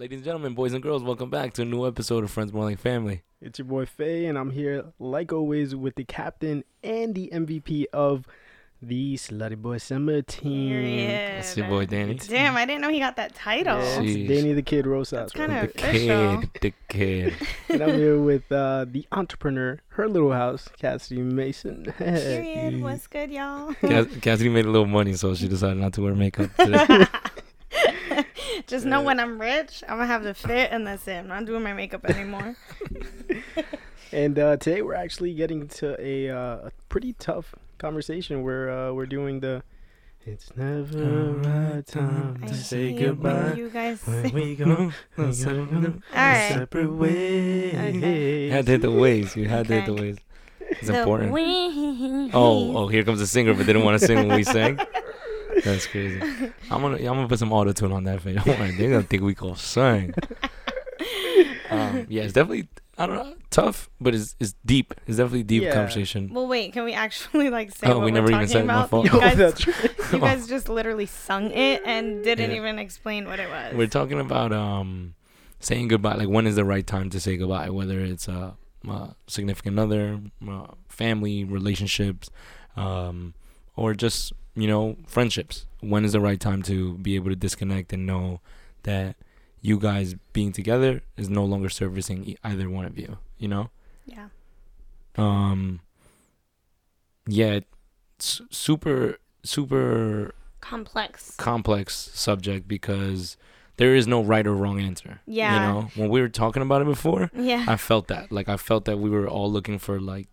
Ladies and gentlemen, boys and girls, welcome back to a new episode of Friends More Like Family. It's your boy Faye, and I'm here, like always, with the captain and the MVP of the Slutty Boy Summer team. Period. That's your boy Danny. Damn, I didn't know he got that title. Yeah, Jeez. it's Danny the Kid Rosas. That's kinda- The official. kid, the kid. and I'm here with uh, the entrepreneur, her little house, Cassidy Mason. Period. What's good, y'all? Cass- Cassidy made a little money, so she decided not to wear makeup today. Just know when I'm rich, I'm gonna have the fit, and that's it. I'm not doing my makeup anymore. and uh, today we're actually getting to a, uh, a pretty tough conversation where uh, we're doing the It's never the right time I to say hate when goodbye. You guys. When say- we go All right. separate ways. Okay. You had to hit the waves. You had to hit the Okay. waves. It's The important. wind. Oh, oh, here comes the singer, but didn't want to sing when we sang. That's crazy. I'm gonna, I'm gonna put some auto tune on that for you. They're gonna think we can sing. Um, yeah, it's definitely, I don't know, tough, but it's it's deep. It's definitely deep Yeah. conversation. Well, wait. Can we actually like say Oh, what we we're never even talking said it, my about? fault. You Yo, guys, that's right. you guys just literally sung it and didn't Yeah. even explain what it was. We're talking about um, saying goodbye. Like when is the right time to say goodbye? Whether it's a uh, uh, significant other, uh, family, relationships, um, or just you know friendships. When is the right time to be able to disconnect and know that you guys being together is no longer servicing either one of you? You know. yeah. Um. Yeah, it's super super Complex. complex subject because there is no right or wrong answer. Yeah. You know, when we were talking about it before, Yeah. I felt that. Like I felt that we were all looking for like,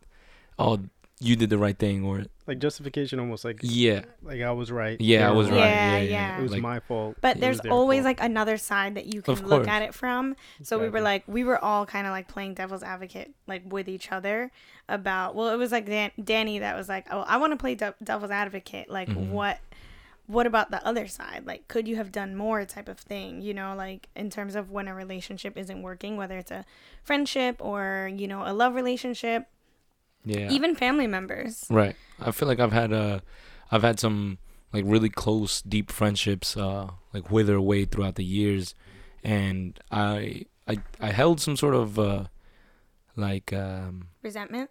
oh, you did the right thing, or Like justification, almost like yeah, like I was right. yeah, they I was right. Yeah, Yeah, yeah. yeah. It was Like, my fault. But there's always fault. like another side that you can Of look at it from. So we were like, we were all kind of like playing devil's advocate, like with each other about. Well, it was like Dan- Danny that was like, oh, I want to play de- devil's advocate. Like, Mhm. what? What about the other side? Like, could you have done more? Type of thing, you know, like in terms of when a relationship isn't working, whether it's a friendship or you know a love relationship, yeah. even family members. right. I feel like I've had uh, I've had some like really close, deep friendships uh, like wither away throughout the years, and I I I held some sort of uh, like um, Resentment.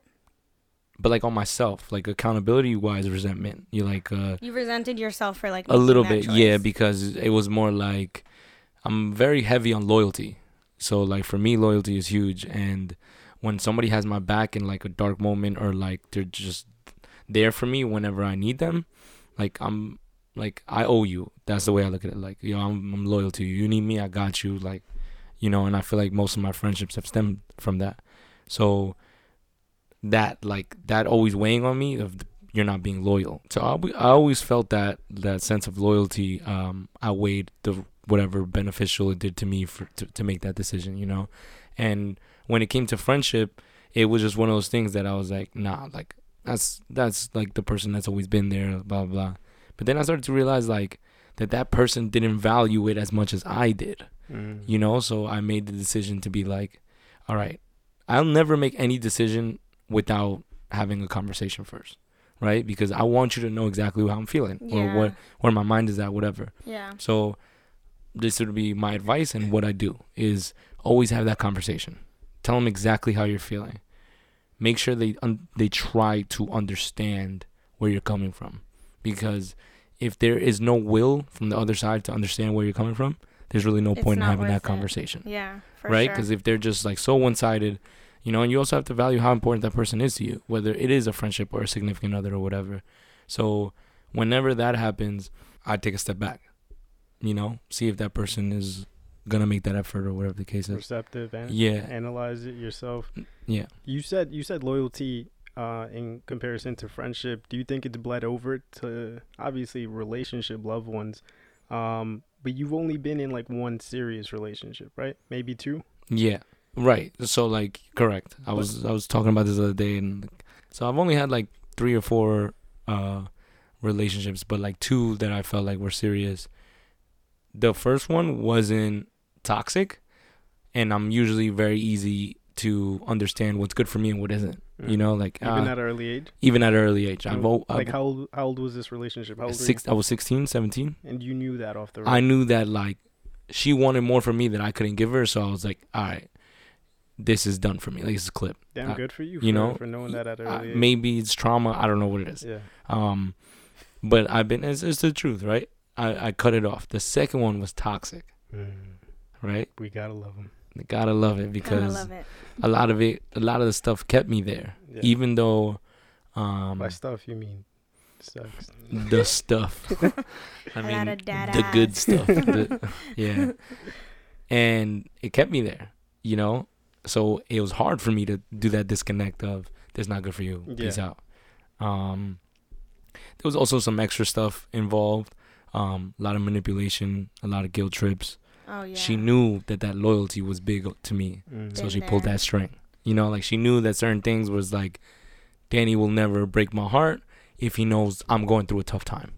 but like on myself, like accountability wise, resentment. You like uh. You resented yourself for like a little bit yeah because it was more like i'm very heavy on loyalty so like for me loyalty is huge and when somebody has my back in like a dark moment or like they're just there for me whenever i need them like i'm like i owe you. That's the way i look at it. Like yo i'm, I'm loyal to you. You need me. I got you. Like you know and i feel like most of my friendships have stemmed from that. So that like that always weighing on me of you're not being loyal. So I, I always felt that that sense of loyalty um, outweighed the whatever beneficial it did to me for to, to make that decision, you know. And when it came to friendship, it was just one of those things that I was like, nah, like that's that's like the person that's always been there, blah blah. blah. But then I started to realize like that that person didn't value it as much as I did Mm. you know so i made the decision to be like all right i'll never make any decision without having a conversation first right because i want you to know exactly how i'm feeling or what where my mind is at whatever Yeah. so this would be my advice and what i do is always have that conversation tell them exactly how you're feeling make sure they un- they try to understand where you're coming from because if there is no will from the other side to understand where you're coming from there's really no It's point in having that worth it. conversation Yeah. For right Sure. because if they're just like so one-sided you know and you also have to value how important that person is to you whether it is a friendship or a significant other or whatever so whenever that happens i take a step back you know see if that person is gonna make that effort or whatever the case is Receptive and yeah analyze it yourself. yeah You said you said loyalty uh, in comparison to friendship. Do you think it's bled over to obviously relationship, loved ones? Um, but you've only been in like one serious relationship, right? Maybe two. Yeah, right. So like, correct. I was I was talking about this the other day, and like, so I've only had like three or four uh relationships, but like two that I felt like were serious. The first one wasn't toxic, and I'm usually very easy to understand what's good for me and what isn't. You Mm. know, like even uh, at early age. even at early age. I've, like I've how old, how old was this relationship? How old six. I was 16, 17. And you knew that off the. I knew that like she wanted more from me that I couldn't give her, so I was like, all right, this is done for me. Like this is a clip. Damn Uh, good for you. you for, know, for knowing that at Uh, early age. maybe it's trauma. I don't know what it is. Yeah. Um, but I've been. It's, it's the truth, right? I I cut it off. The second one was toxic, Mm, right? we gotta love him. Gotta love it because love it. a lot of it, a lot of the stuff kept me there, Yeah. even though, um, By stuff you mean sex. the stuff. I A lot mean, of dad the good stuff. the- yeah, and it kept me there. You know, so it was hard for me to do that disconnect of "This not good for you." Peace out. Um, there was also some extra stuff involved. Um, a lot of manipulation, a lot of guilt trips. Oh yeah. She knew that that loyalty was big to me, Mm. so she pulled that string. You know, like she knew that certain things was like, Danny will never break my heart if he knows I'm going through a tough time.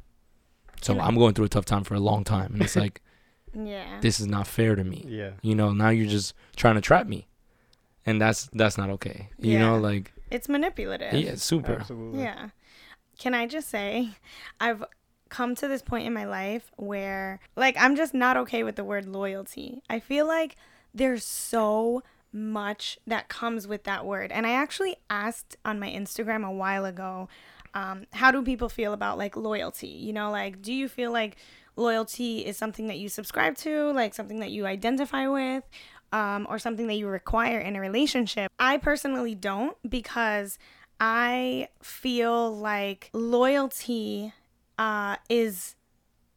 So And I- I'm going through a tough time for a long time, and it's like Yeah. this is not fair to me. Yeah. You know, now you're just trying to trap me, and that's that's not okay. You know, like It's manipulative. yeah, super. Absolutely. Yeah. Can I just say, I've come to this point in my life where, like, I'm just not okay with the word loyalty. I feel like there's so much that comes with that word. And I actually asked on my Instagram a while ago, um, how do people feel about like loyalty? You know, like, do you feel like loyalty is something that you subscribe to, like something that you identify with? Um, or something that you require in a relationship. I personally don't because I feel like loyalty uh, is,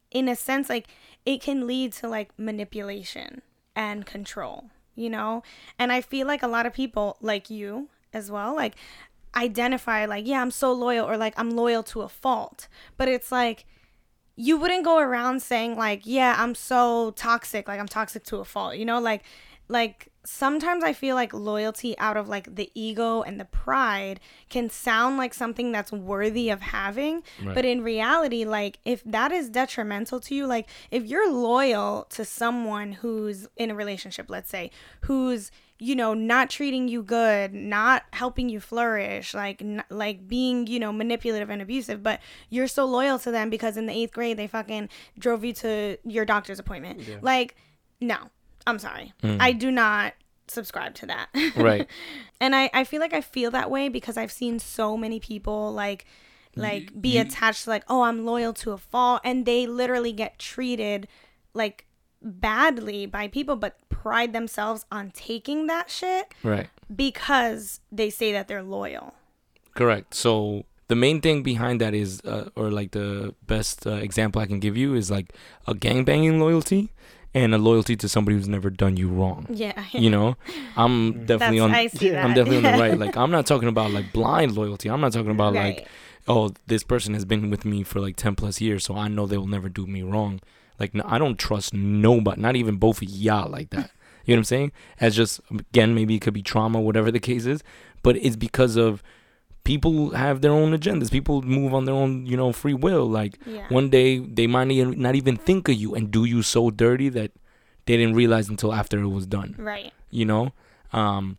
in a sense, like it can lead to like manipulation and control, you know? And I feel like a lot of people, like you as well, like identify, like, yeah, I'm so loyal, or like I'm loyal to a fault. But it's like, you wouldn't go around saying like yeah i'm so toxic like i'm toxic to a fault you know like like sometimes i feel like loyalty out of like the ego and the pride can sound like something that's worthy of having Right. but in reality like if that is detrimental to you like if you're loyal to someone who's in a relationship let's say who's you know not treating you good not helping you flourish like n- like being you know manipulative and abusive but you're so loyal to them because in the eighth grade they fucking drove you to your doctor's appointment Yeah. like no i'm sorry Mm. i do not subscribe to that Right. and I, I feel like I feel that way because I've seen so many people like like be attached to like oh I'm loyal to a fault and they literally get treated like badly by people but pride themselves on taking that shit Right. because they say that they're loyal. Correct. So the main thing behind that is, uh, or like the best uh, example I can give you is like a gangbanging loyalty and a loyalty to somebody who's never done you wrong. Yeah. You know, I'm definitely on. I see Yeah. I'm definitely on the right. Like I'm not talking about like blind loyalty. I'm not talking about like oh, this person has been with me for like 10 plus years, so I know they will never do me wrong. Like, no, I don't trust nobody, not even both of y'all like that. You know what I'm saying? As just, again, maybe it could be trauma, whatever the case is, but it's because of people have their own agendas. People move on their own, you know, free will. Like, yeah. one day they might not even think of you and do you so dirty that they didn't realize until after it was done right. you know um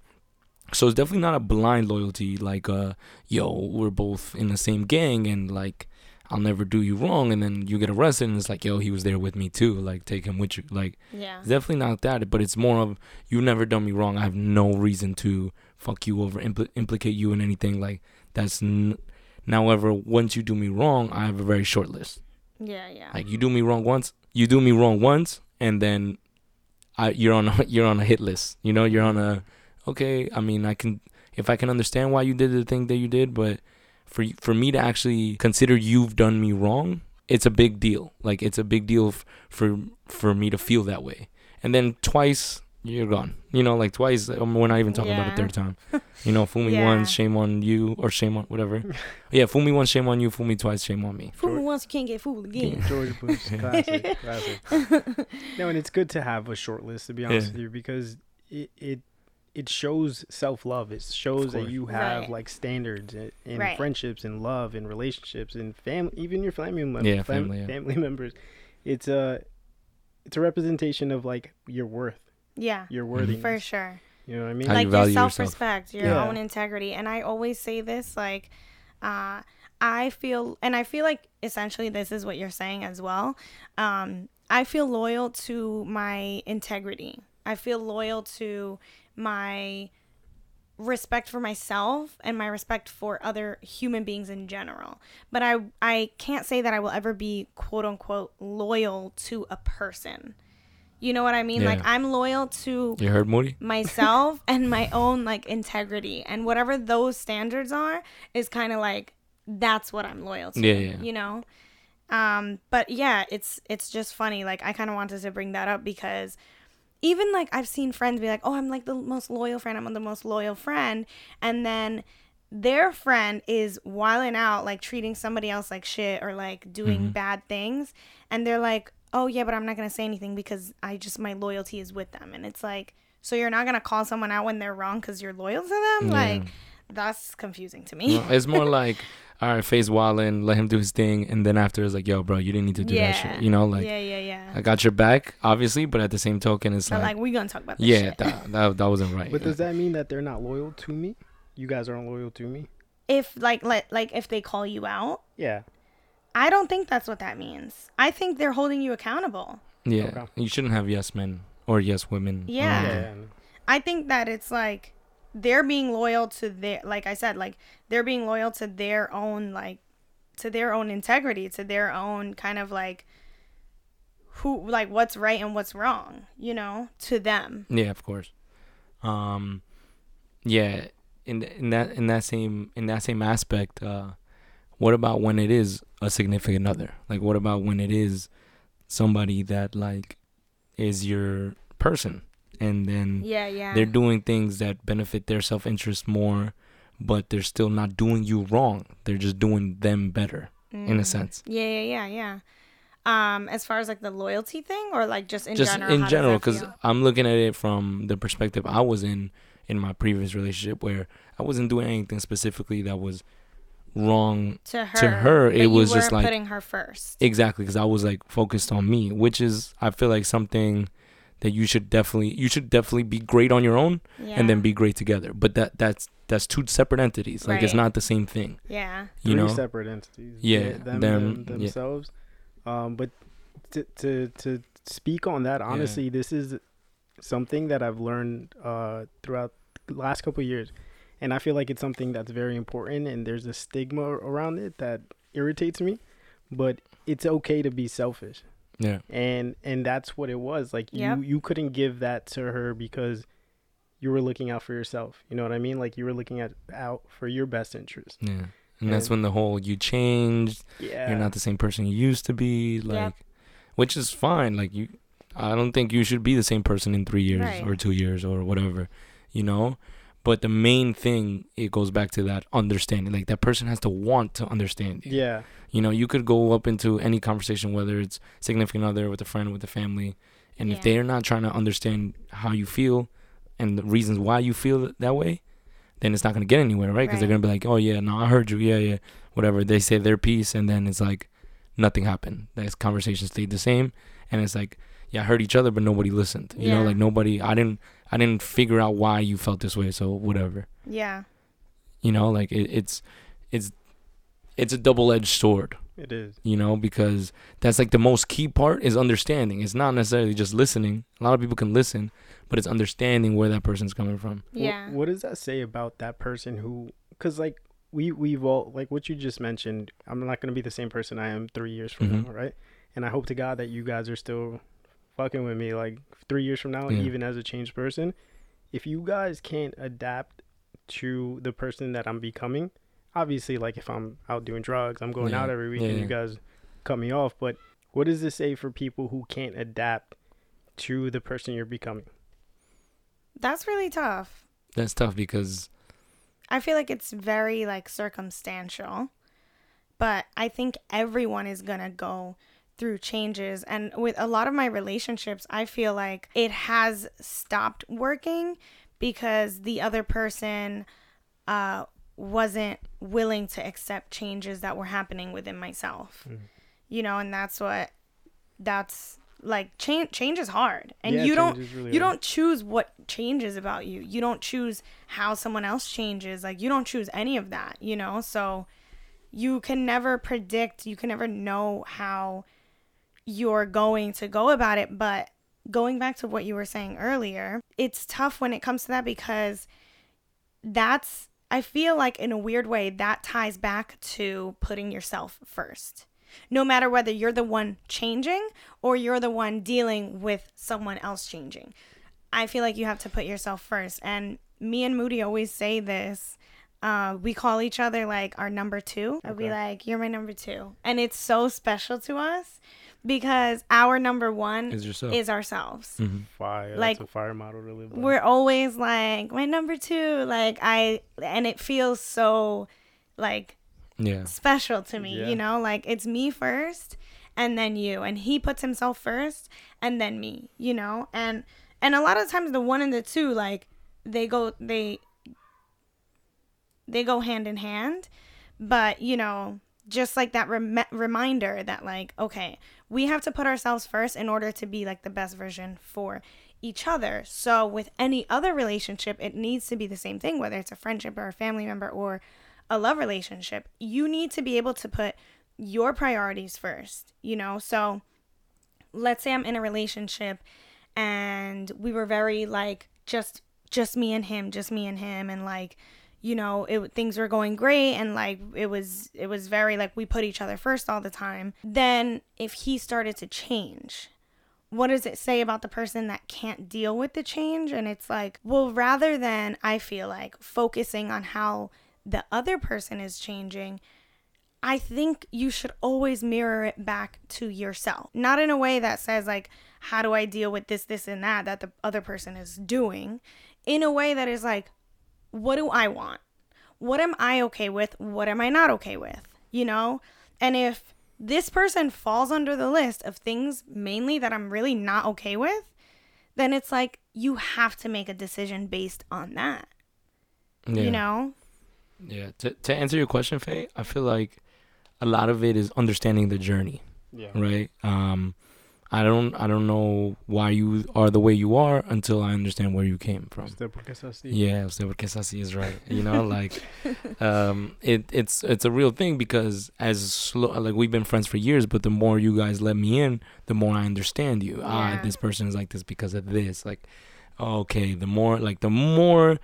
so it's definitely not a blind loyalty like uh yo we're both in the same gang and like i'll never do you wrong and then you get arrested and it's like yo he was there with me too like take him with you like Yeah. it's definitely not that but it's more of you never done me wrong i have no reason to fuck you over impl- implicate you in anything like that's n- however once you do me wrong i have a very short list Yeah. Yeah. like you do me wrong once, you do me wrong once, and then I you're on a, you're on a hit list. You know, you're on a okay. I mean, I can if I can understand why you did the thing that you did, but for for me to actually consider you've done me wrong, it's a big deal. Like it's a big deal f- for for me to feel that way. And then twice you're gone. You know, like twice. Um, we're not even talking about a third time. You know, fool me Yeah. once, shame on you, or shame on whatever. yeah, fool me once, shame on you. Fool me twice, shame on me. Fool me once, you can't get fooled again. George Bush, classic, classic. No, and it's good to have a short list to be honest Yeah. with you because it it it shows self love. It shows that you have Right. like standards in, in Right. friendships, and love, and relationships, and family, even your family members. Yeah, family, yeah. family members. It's a it's a representation of like your worth, Yeah. your worthiness. For sure. You know what I mean? How you like your value yourself. self-respect your Yeah. own integrity and i always say this like uh i feel and i feel like essentially this is what you're saying as well um I feel loyal to my integrity. I feel loyal to my respect for myself and my respect for other human beings in general. But I I can't say that I will ever be quote unquote loyal to a person. You know what I mean? Like I'm loyal to You heard Moody? myself and my own like integrity and whatever those standards are is kind of like that's what I'm loyal to. Yeah, yeah. You know? Um but yeah, it's it's just funny like I kind of wanted to bring that up because even like I've seen friends be like, "Oh, I'm like the most loyal friend. I'm the most loyal friend." And then their friend is wilding out like treating somebody else like shit or like doing Mm-hmm. bad things and they're like, "Oh, yeah, but I'm not going to say anything because I just my loyalty is with them." And it's like, "So you're not going to call someone out when they're wrong cuz you're loyal to them?" Yeah. Like that's confusing to me. No, it's more like, all right, face Wallen, let him do his thing, and then after it's like, yo, bro, you didn't need to do that shit. You know, like yeah, yeah, yeah. I got your back, obviously, but at the same token, it's like, like, we going to talk about this yeah, shit. that, that that wasn't right. But does that mean that they're not loyal to me? You guys aren't loyal to me? if like like like if they call you out, Yeah. I don't think that's what that means. I think they're holding you accountable. yeah, Okay. you shouldn't have yes men or yes women. Yeah. Yeah. I think that it's like they're being loyal to their like I said, like they're being loyal to their own like to their own integrity, to their own kind of like who like what's right and what's wrong, you know, to them. Yeah, of course. Um, yeah, in in that in that same in that same aspect, uh, what about when it is a significant other? Like, what about when it is somebody that like is your person, and then Yeah, yeah. they're doing things that benefit their self interest more, but they're still not doing you wrong. They're just doing them better in a Mm. sense. Yeah, yeah, yeah, yeah. Um, as far as like the loyalty thing, or like just in just general. in general because i'm looking at it from the perspective i was in in my previous relationship where i wasn't doing anything specifically that was wrong to her, to her, but it you was just like- putting her first. exactly because i was like focused on me which is i feel like something that you should definitely you should definitely be great on your own yeah. and then be great together but that that's that's two separate entities like it's not the same thing yeah, you Three know separate entities. Yeah, them, them, them yeah. themselves. Um, but to, to to speak on that, honestly, this is something that I've learned uh, throughout the last couple of years, and I feel like it's something that's very important. And there's a stigma around it that irritates me, but it's okay to be selfish, yeah and and that's what it was. Like you Yep. you couldn't give that to her because you were looking out for yourself. You know what I mean? Like you were looking at out for your best interest. yeah and that's when the whole you changed Yeah. you're not the same person you used to be like which is fine like you i don't think you should be the same person in three years Right. or two years or whatever you know but the main thing it goes back to that understanding. Like that person has to want to understand you. Yeah. you know you could go up into any conversation whether it's significant other with a friend with a family and Yeah. if they're not trying to understand how you feel and the reasons why you feel that way then it's not going to get anywhere right? Because they're going to be like oh yeah no i heard you. Yeah yeah whatever. They say their piece and then it's like nothing happened. That conversation stayed the same and it's like yeah i heard each other but nobody listened. You know like nobody i didn't i didn't figure out why you felt this way so whatever yeah, you know like it, it's it's it's a double-edged sword It is. you know because that's like the most key part is understanding it's not necessarily just listening a lot of people can listen but it's understanding where that person's coming from yeah. What, does that say about that person who? Because like we we've all like what you just mentioned. I'm not gonna be the same person I am three years from Mhm. now, right? And I hope to God that you guys are still fucking with me like three years from now, Yeah. even as a changed person. If you guys can't adapt to the person that I'm becoming, obviously, like if I'm out doing drugs, I'm going Yeah. out every week, Yeah, and you guys cut me off. But what does this say for people who can't adapt to the person you're becoming? That's really tough. that's tough because I feel like it's very like circumstantial, but I think everyone is gonna go through changes. And with a lot of my relationships, I feel like it has stopped working because the other person uh, wasn't willing to accept changes that were happening within myself. Mhm. You know, and that's what that's like change change is hard and Yeah, you don't really you hard. don't choose what changes about you you don't choose how someone else changes like you don't choose any of that you know so you can never predict you can never know how you're going to go about it. But going back to what you were saying earlier, it's tough when it comes to that because that's, I feel like in a weird way, that ties back to putting yourself first. No matter whether you're the one changing or you're the one dealing with someone else changing. I feel like you have to put yourself first. And me and Moody always say this. Uh, we call each other like our number two. I'll be like, you're my number two. And it's so special to us because our number one Is yourself. is ourselves. Mhm. Fire. Like, that's a fire model to live by. We're always like, my number two. Like, I, and it feels so like Yeah. special to me, Yeah. you know? Like, it's me first and then you. And he puts himself first and then me, you know? And, and a lot of times the one and the two, like, they go, they, they go hand in hand but you know just like that rem- reminder that like okay we have to put ourselves first in order to be like the best version for each other. So with any other relationship it needs to be the same thing whether it's a friendship or a family member or a love relationship. You need to be able to put your priorities first you know? So let's say i'm in a relationship and we were very like just just me and him just me and him and like you know it things were going great and like it was it was very like we put each other first all the time then if he started to change what does it say about the person that can't deal with the change and it's like well rather than i feel like focusing on how the other person is changing I think you should always mirror it back to yourself. Not in a way that says, like, how do I deal with this, this, and that that the other person is doing? In a way that is like, what do I want? What am I okay with? What am I not okay with? You know? And if this person falls under the list of things mainly that I'm really not okay with, then it's like you have to make a decision based on that. Yeah. You know? Yeah. To to answer your question, Faye, I feel like a lot of it is understanding the journey, yeah. right? Um, I don't I don't know why you are the way you are until I understand where you came from. Usted porque es así. Yeah, usted porque es así is right. You know, like um it it's it's a real thing because as slow like we've been friends for years, but the more you guys let me in, the more I understand you. Ah, Yeah. this person is like this because of this. Like okay, the more like the more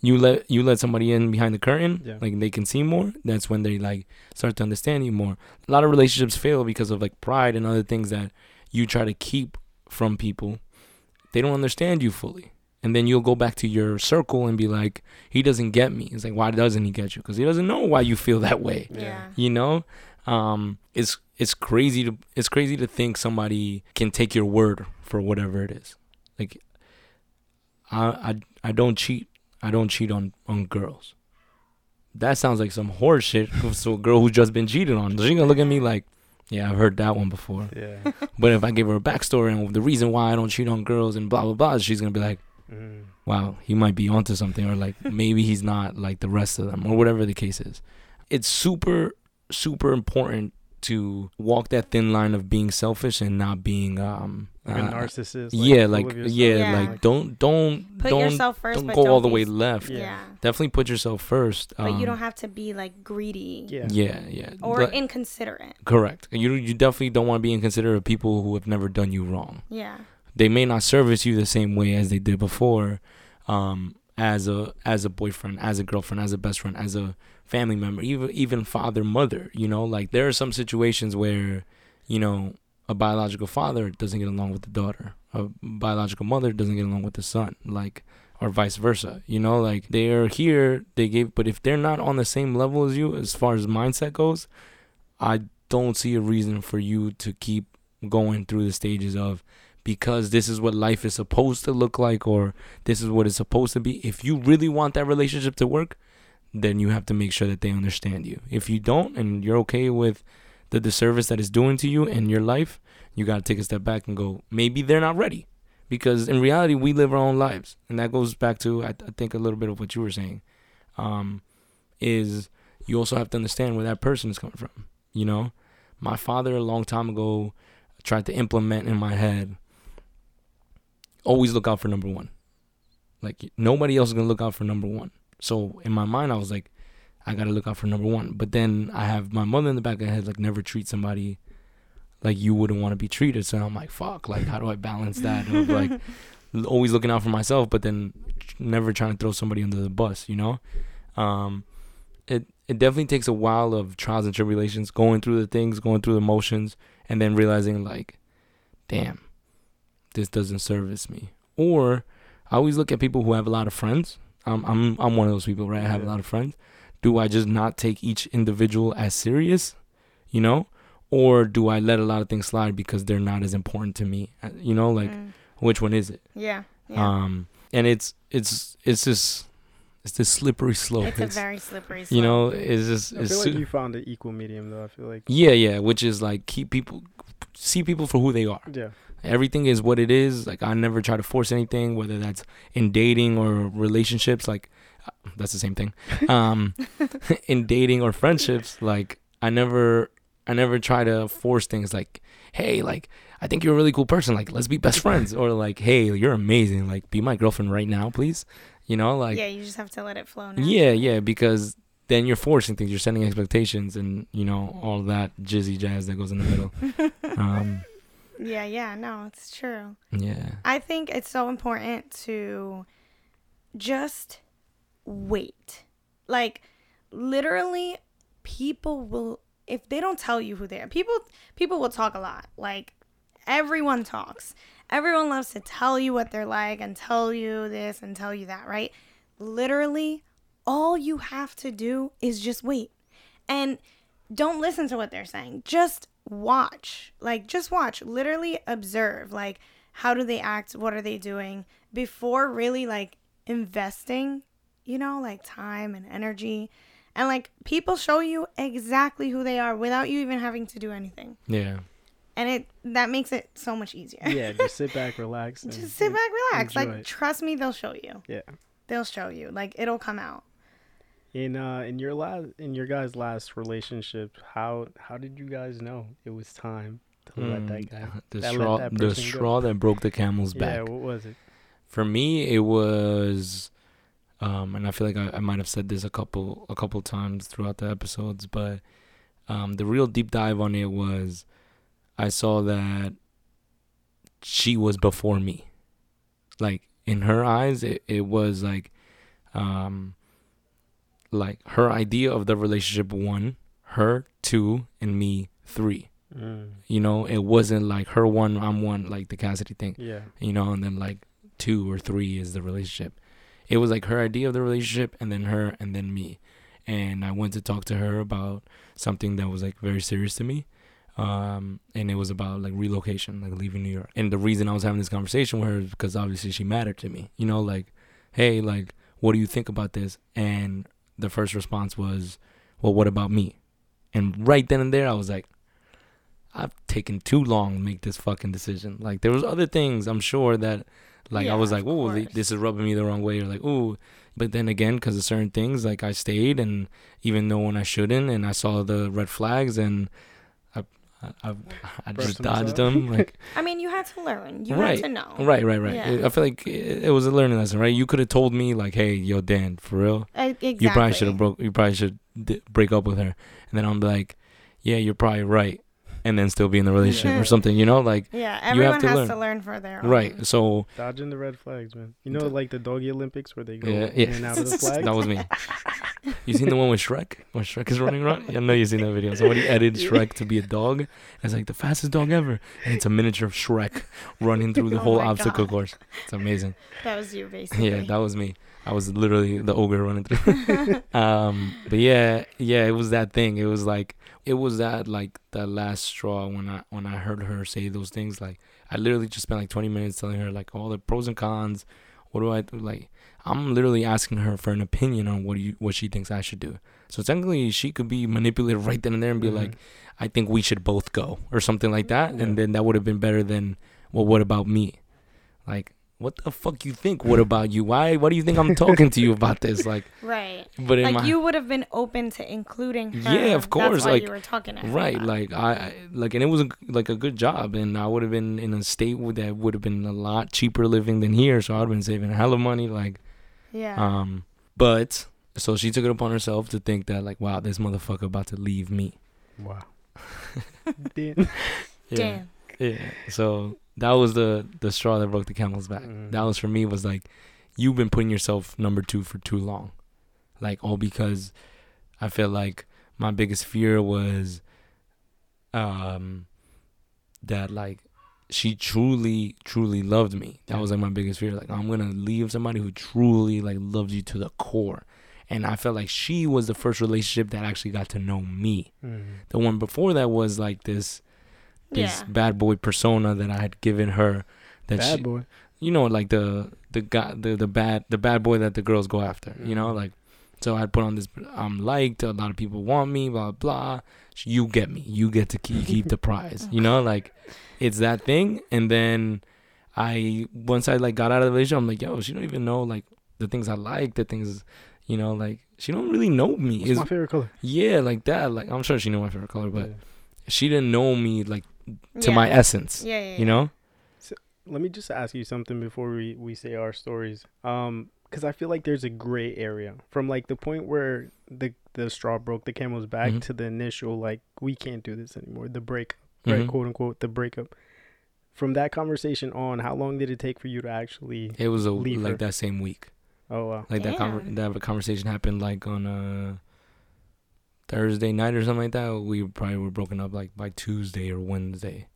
you let you let somebody in behind the curtain, Yeah. like they can see more, that's when they like start to understand you more. A lot of relationships fail because of like pride and other things that you try to keep from people. They don't understand you fully. And then you'll go back to your circle and be like he doesn't get me. It's like why doesn't he get you? Because he doesn't know why you feel that way. Yeah. you know? Um it's it's crazy to it's crazy to think somebody can take your word for whatever it is. Like i i, I don't cheat. I don't cheat on on girls. That sounds like some horse shit so a girl who's just been cheated on. She gonna look at me like yeah i've heard that one before Yeah. but if i give her a backstory and the reason why i don't cheat on girls and blah blah blah she's gonna be like Mm. wow, he might be onto something, or like maybe he's not like the rest of them, or whatever the case is. It's super, super important to walk that thin line of being selfish and not being um Like a uh, narcissist. yeah, like of yourself. yeah, Yeah. like don't don't Put don't yourself 1st don't but go don't all the way left. Yeah. Yeah. Definitely put yourself first. But you um, don't have to be like greedy Yeah. Yeah, yeah. or but- inconsiderate. correct. You you definitely don't want to be inconsiderate of people who have never done you wrong. Yeah. they may not service you the same way as they did before um as a as a boyfriend as a girlfriend as a best friend as a family member even even father mother you know? Like there are some situations where you know a biological father doesn't get along with the daughter. A biological mother doesn't get along with the son like or vice versa you know? Like they are here they gave but if they're not on the same level as you as far as mindset goes i don't see a reason for you to keep going through the stages of because this is what life is supposed to look like or this is what it's supposed to be. If you really want that relationship to work then you have to make sure that they understand you. If you don't and you're okay with the disservice that it's doing to you and your life you got to take a step back and go maybe they're not ready. Because in reality we live our own lives. And that goes back to i, I think a little bit of what you were saying um, is you also have to understand where that person is coming from you know? My father a long time ago tried to implement in my head always look out for number one. Like nobody else is gonna look out for number one. So in my mind, I was like, I gotta look out for number one. But then I have my mother in the back of my head, like never treat somebody like you wouldn't want to be treated. So I'm like, fuck, like how do I balance that of like always looking out for myself, but then never trying to throw somebody under the bus, you know? Um, it it definitely takes a while of trials and tribulations, going through the things, going through the motions, and then realizing like, damn, this doesn't service me. Or I always look at people who have a lot of friends. I'm I'm I'm one of those people, right? I have a lot of friends. Do I just not take each individual as serious, you know? Or do I let a lot of things slide because they're not as important to me? Uh, You know, like Mm. which one is it? yeah, yeah. Um, and it's it's it's just it's this slippery slope. it's a very slippery slope. you know, it's just I it's feel like su- you found an equal medium though. I feel like yeah, yeah, which is like keep people see people for who they are. yeah, Everything is what it is. Like I never try to force anything, whether that's in dating or relationships. Like uh, that's the same thing. Um, in dating or friendships, like I never, I never try to force things. Like, hey, like I think you're a really cool person. Like let's be best friends. Or like, hey, you're amazing. Like be my girlfriend right now, please. You know, like yeah, you just have to let it flow now. yeah, yeah, because then you're forcing things. You're setting expectations, and you know all that jizzy jazz that goes in the middle. um, yeah, yeah. No, it's true. yeah. I think it's so important to just wait. Like literally people will if they don't tell you who they are. People people will talk a lot. Like everyone talks. Everyone loves to tell you what they're like and tell you this and tell you that, right? Literally all you have to do is just wait. And don't listen to what they're saying. Just watch. Like just watch. Literally observe. Like how do they act? What are they doing before really like investing, you know, like time and energy. And like people show you exactly who they are without you even having to do anything. Yeah. And it that makes it so much easier. yeah. Just sit back, relax. and- Just sit back, relax. enjoy Like it. trust me, they'll show you. Yeah. They'll show you. Like it'll come out. In uh in your last in your guys' last relationship, how how did you guys know it was time to let that Mm, guy? The that straw, that the person go? straw that broke the camel's back. Yeah, what was it? For me, it was, um, and I feel like I, I might have said this a couple a couple times throughout the episodes, but um, the real deep dive on it was, I saw that she was before me. Like in her eyes, it, it was like, um, like her idea of the relationship one, her two, and me three. Mm, You know, it wasn't like her one, I'm one, like the Cassidy thing yeah. you know, and then like two or three is the relationship. It was like her idea of the relationship, and then her, and then me. And I went to talk to her about something that was like very serious to me, um, and it was about like relocation, like leaving New York. And the reason I was having this conversation with her is because obviously she mattered to me. You know, like, hey, like, what do you think about this? And the first response was, well, what about me? And right then and there, I was like, I've taken too long to make this fucking decision. Like there was other things I'm sure that, like I was like, oh, this is rubbing me the wrong way, or like, oh, but then again, because of certain things, like I stayed, and even though when I shouldn't, and I saw the red flags, and I, I, just dodged them. Like, I mean, you had to learn. You Right. had to know. right, right, right. Yeah. I feel like it, it was a learning lesson, right? You could have told me like, hey, yo, Dan, for real, Uh, exactly. you probably should have broke. You probably should d- break up with her, and then I'm like, yeah, you're probably right, and then still be in the relationship or something, you know, like. Yeah, You have everyone to has learn. to learn for their own. Right. So Dodging the red flags, man. You know, like the doggy Olympics where they go yeah, in and out of the flags. that was me. You seen the one with Shrek? When Shrek is running around? I know you've seen that video. Somebody edited Shrek to be a dog. And it's like the fastest dog ever. And it's a miniature of Shrek running through the Oh whole obstacle God. course. It's amazing. That was you, basically. Yeah, that was me. I was literally the ogre running through. um, but yeah, yeah, it was that thing. It was like it was that like that last straw when I when I heard her say those things. Like I literally just spent like 20 minutes telling her like all the pros and cons. What do I do? Like I'm literally asking her for an opinion on what you what she thinks I should do. So technically, she could be manipulated right then and there and be Mhm. like, I think we should both go or something like that, Yeah. and then that would have been better than well, what about me? Like. What the fuck you think? What about you? Why? Why do you think I'm talking to you about this? Like, Right. but Like my you would have been open to including her. Yeah, of course, That's why like- you were talking to right, about like I I- like, and it was a, like a good job, and I would have been in a state that would have been a lot cheaper living than here, so I'd been saving a hell of money. Like, Yeah. um, but so she took it upon herself to think that like, wow, this motherfucker about to leave me. Wow. Dan. Yeah. Damn. Yeah. So that was the the straw that broke the camel's back. Mhm. That was for me was like, you've been putting yourself number two for too long, like all because I feel like my biggest fear was, um, that like she truly truly loved me. That was like my biggest fear. Like I'm gonna leave somebody who truly like loves you to the core. And I felt like she was the first relationship that actually got to know me. Mhm. The one before that was like this this Yeah. bad boy persona that I had given her. That Bad she, boy. you know, like the the guy, the the bad the bad boy that the girls go after. You know, Mhm. like so I put on this. I'm liked. A lot of people want me. Blah blah. You get me. You get to keep, keep the prize. You know, like it's that thing. And then I once I like got out of the relationship, I'm like, yo, she don't even know like the things I like, the things, you know, like she don't really know me. What's Is my favorite color? yeah, like that. Like I'm sure she knew my favorite color, but Yeah. she didn't know me like to yeah. my essence. Yeah, yeah, You know? let me just ask you something before we, we say our stories. Um, because I feel like there's a gray area from like the point where the the straw broke the camel's back Mhm. to the initial like we can't do this anymore, the breakup, right? Mhm. Quote unquote, the breakup. From that conversation on, how long did it take for you to actually? It was a Leave like her. that same week. Oh wow, Like that Damn. conver- that conversation happened like on a Thursday night or something like that. We probably were broken up like by Tuesday or Wednesday.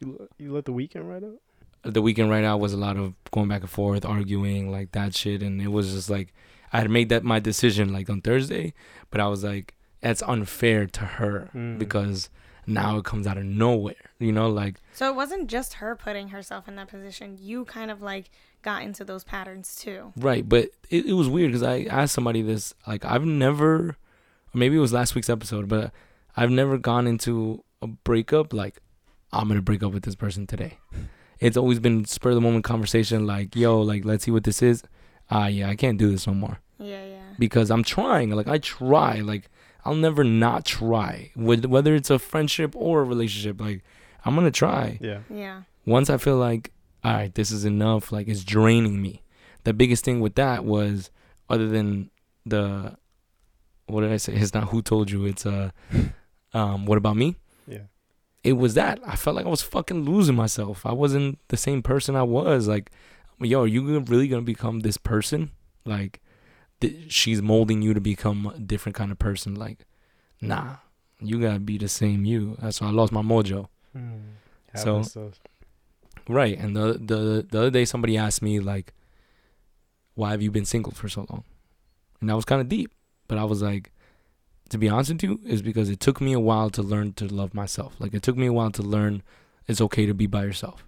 you, you let the weekend right out. The weekend right out was a lot of going back and forth, arguing like that shit, and it was just like I had made that my decision like on Thursday, but I was like, that's unfair to her Mm. because now it comes out of nowhere. You know, like So it wasn't just her putting herself in that position. You kind of like got into those patterns too. Right, but it, it was weird because I asked somebody this. Like, I've never, or maybe it was last week's episode, but I've never gone into a breakup like, I'm gonna break up with this person today. It's always been spur of the moment conversation, like, yo, like, let's see what this is. Ah, yeah, I can't do this no more Yeah, yeah. because I'm trying. Like, I try. Like, I'll never not try. With whether it's a friendship or a relationship, like, I'm gonna try Yeah, Yeah. once I feel like, all right, this is enough, like it's draining me. The biggest thing with that was, other than the, what did I say? It's not who told you. It's uh, um, what about me? yeah. It was that I felt like I was fucking losing myself. I wasn't the same person I was. Like, yo, are you really gonna become this person? Like, th- she's molding you to become a different kind of person. Like, nah, you gotta be the same you. That's why I lost my mojo. Mm. So- Happens. Right. And the the the other day somebody asked me like why have you been single for so long? And that was kind of deep, but I was like to be honest with you is because it took me a while to learn to love myself. Like it took me a while to learn it's okay to be by yourself.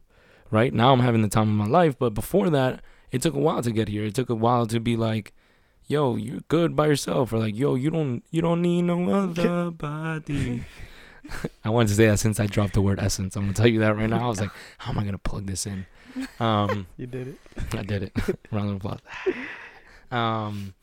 Right? Now I'm having the time of my life, but before that it took a while to get here. It took a while to be like yo, you're good by yourself or like yo, you don't you don't need no other body. I wanted to say that since I dropped the word essence. I'm gonna tell you that right now. I was like, how am I gonna plug this in? Um, You did it. I did it. Round of applause. Um,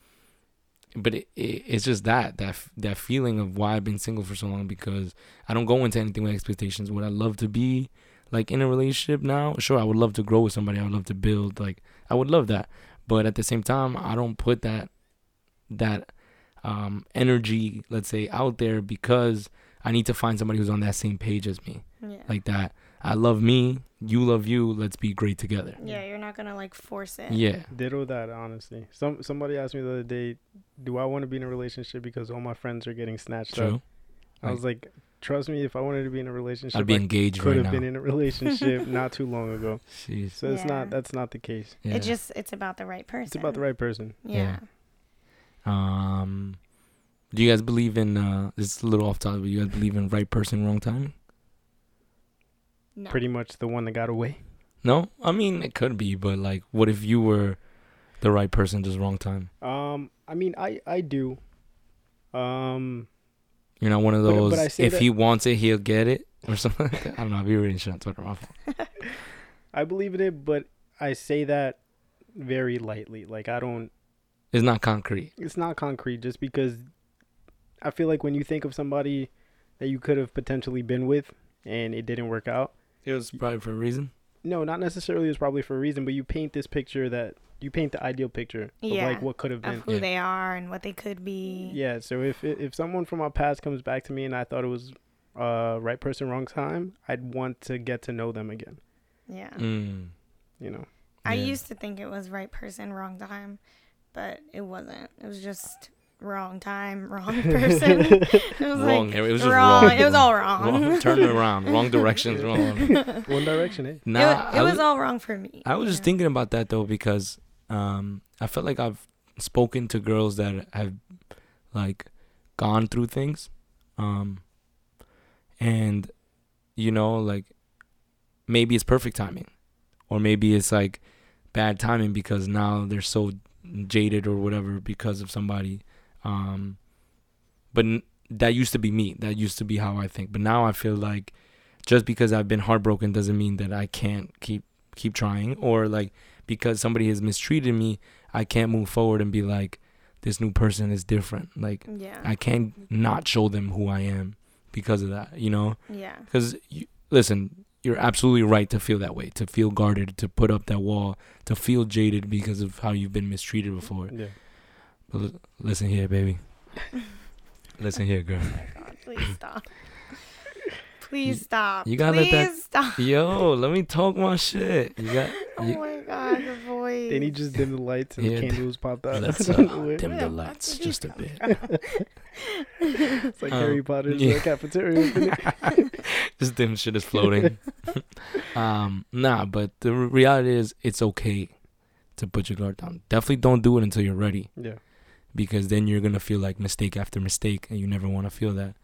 but it, it it's just that that that feeling of why I've been single for so long because I don't go into anything with expectations. Would I love to be like in a relationship now? Sure, I would love to grow with somebody. I would love to build. Like I would love that. But at the same time, I don't put that that um, energy, let's say, out there because I need to find somebody who's on that same page as me. Yeah. Like that. I love me. You love you. Let's be great together. yeah, you're not gonna like force it. Yeah. Ditto that, honestly. Some somebody asked me the other day, "Do I want to be in a relationship because all my friends are getting snatched up?" True. I was like, "Trust me, if I wanted to be in a relationship, I'd be engaged. I engaged could right have now. been in a relationship not too long ago." Jeez. So it's Yeah. not that's not the case. Yeah. It just it's about the right person. It's about the right person. Yeah. Um, do you guys believe in? uh This is a little off topic. But you guys believe in right person, wrong timing? No. Pretty much the one that got away. No, I mean it could be, but like, what if you were the right person, just wrong time? Um, I mean, I I do. Um, You're not one of those. but I if that- he wants it, he'll get it, or something. Like that. I don't know. I've been reading shit on Twitter. My fault. I believe in it, but I say that very lightly. Like I don't. It's not concrete. It's not concrete just because I feel like when you think of somebody that you could have potentially been with and it didn't work out. It was probably for a reason. No, not necessarily. It was probably for a reason, but you paint this picture that you paint the ideal picture Yeah. of like what could have been. Of who Yeah. they are and what they could be. Yeah. So if if someone from our past comes back to me and I thought it was uh, right person, wrong time, I'd want to get to know them again. Yeah. Mm. You know. I Yeah. used to think it was right person, wrong time, but it wasn't. It was just wrong time, wrong person. it was Wrong. like it was just wrong. wrong. It was all wrong. wrong. Turn it around. Wrong directions. Wrong. One direction, eh? Nah, it, wa- it I was, all wrong for me. I was just yeah. thinking about that though because um, I felt like I've spoken to girls that have like gone through things, um, and you know like maybe it's perfect timing, or maybe it's like bad timing because now they're so jaded or whatever because of somebody. Um, but n- that used to be me. That used to be how I think. But now I feel like just because I've been heartbroken doesn't mean that I can't keep keep trying or like because somebody has mistreated me i can't move forward and be like this new person is different like Yeah. i can't not show them who i am because of that you know yeah. because you, listen you're absolutely right to feel that way to feel guarded to put up that wall to feel jaded because of how you've been mistreated before Yeah. But li- listen here baby listen here girl Oh my god! Please stop. Please stop. you gotta let Please that- stop. yo let me talk my shit you got Oh my god, the voice. Then he just dimmed the lights and Yeah, the candles popped out. let's uh, the dim the lights just a bit it's like Um, Harry Potter's yeah. cafeteria. This dim shit is floating. um, nah, but the reality is, it's okay to put your guard down. Definitely don't do it until you're ready, yeah. Because then you're gonna feel like mistake after mistake, and you never want to feel that.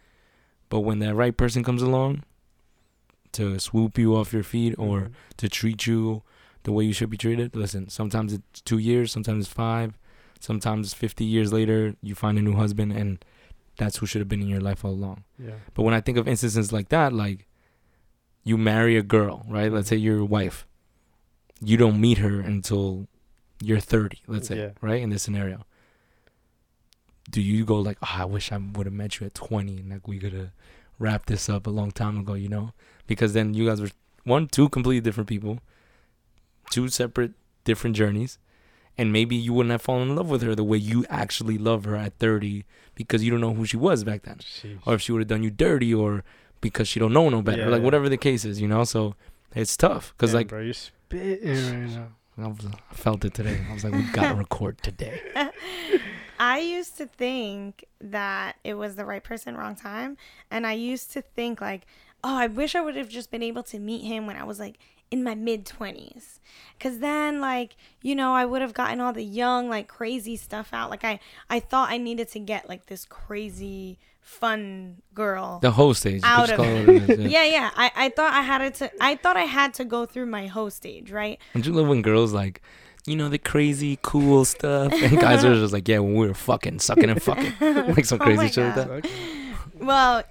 But when that right person comes along, to swoop you off your feet or Mhm. to treat you the way you should be treated, listen. Sometimes it's two years, sometimes it's five, sometimes fifty years later, you find a new husband, and that's who should have been in your life all along. Yeah. But when I think of instances like that, like you marry a girl, right? Let's say your wife. You don't meet her until you're 30, let's say, Yeah. right? In this scenario. Do you go like, oh, I wish I would have met you at 20 and like we could have wrapped this up a long time ago, you know? Because then you guys were one, two completely different people, two separate, different journeys. And maybe you wouldn't have fallen in love with her the way you actually love her at 30 because you don't know who she was back then Sheesh. or if she would have done you dirty or because she don't know no better Yeah, like yeah. whatever the case is you know so it's tough because like bro, you're spitting right now. I, I felt it today i was like we gotta record today I used to think that it was the right person, wrong time. And I used to think, like, oh, I wish I would have just been able to meet him when I was like in my mid 20s. Because then, like, you know, I would have gotten all the young, like, crazy stuff out. Like, I, I thought I needed to get, like, this crazy, fun girl. the whole stage Out of it. it it is, yeah. yeah, yeah. I, I thought I had to. I thought I had to go through my host stage, right? don't you love when girls like you know the crazy cool stuff and guys are just like yeah when we were fucking sucking and fucking like some Oh crazy my shit like that Fuck. Well,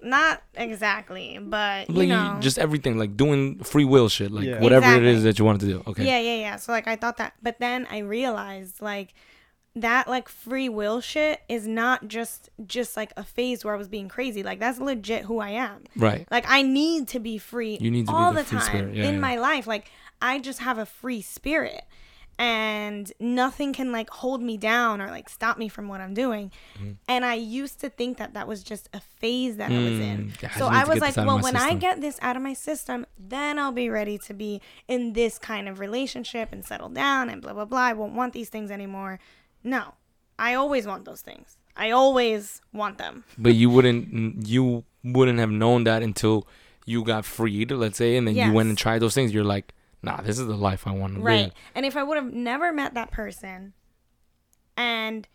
not exactly, but you like know, just everything like doing free will shit like Yeah. whatever it is that you wanted to do okay Yeah, yeah, yeah. So like I thought that, but then I realized like that like free will shit is not just just like a phase where I was being crazy. Like that's legit who I am. right Like I need to be free You need to be all the the, free time spirit. Yeah, in yeah. my life. Like I just have a free spirit. And nothing can like hold me down or like stop me from what I'm doing. Mm-hmm. And I used to think that that was just a phase that I was in. Mm, yeah, I so I was like, this out of well, when I get this out of my system, then I'll be ready to be in this kind of relationship and settle down and blah, blah, blah. I won't want these things anymore. No, I always want those things. I always want them. but you wouldn't you wouldn't have known that until you got freed let's say and then you went and tried those things you're like nah this is the life i want to Right. live Right. And if I would have never met that person and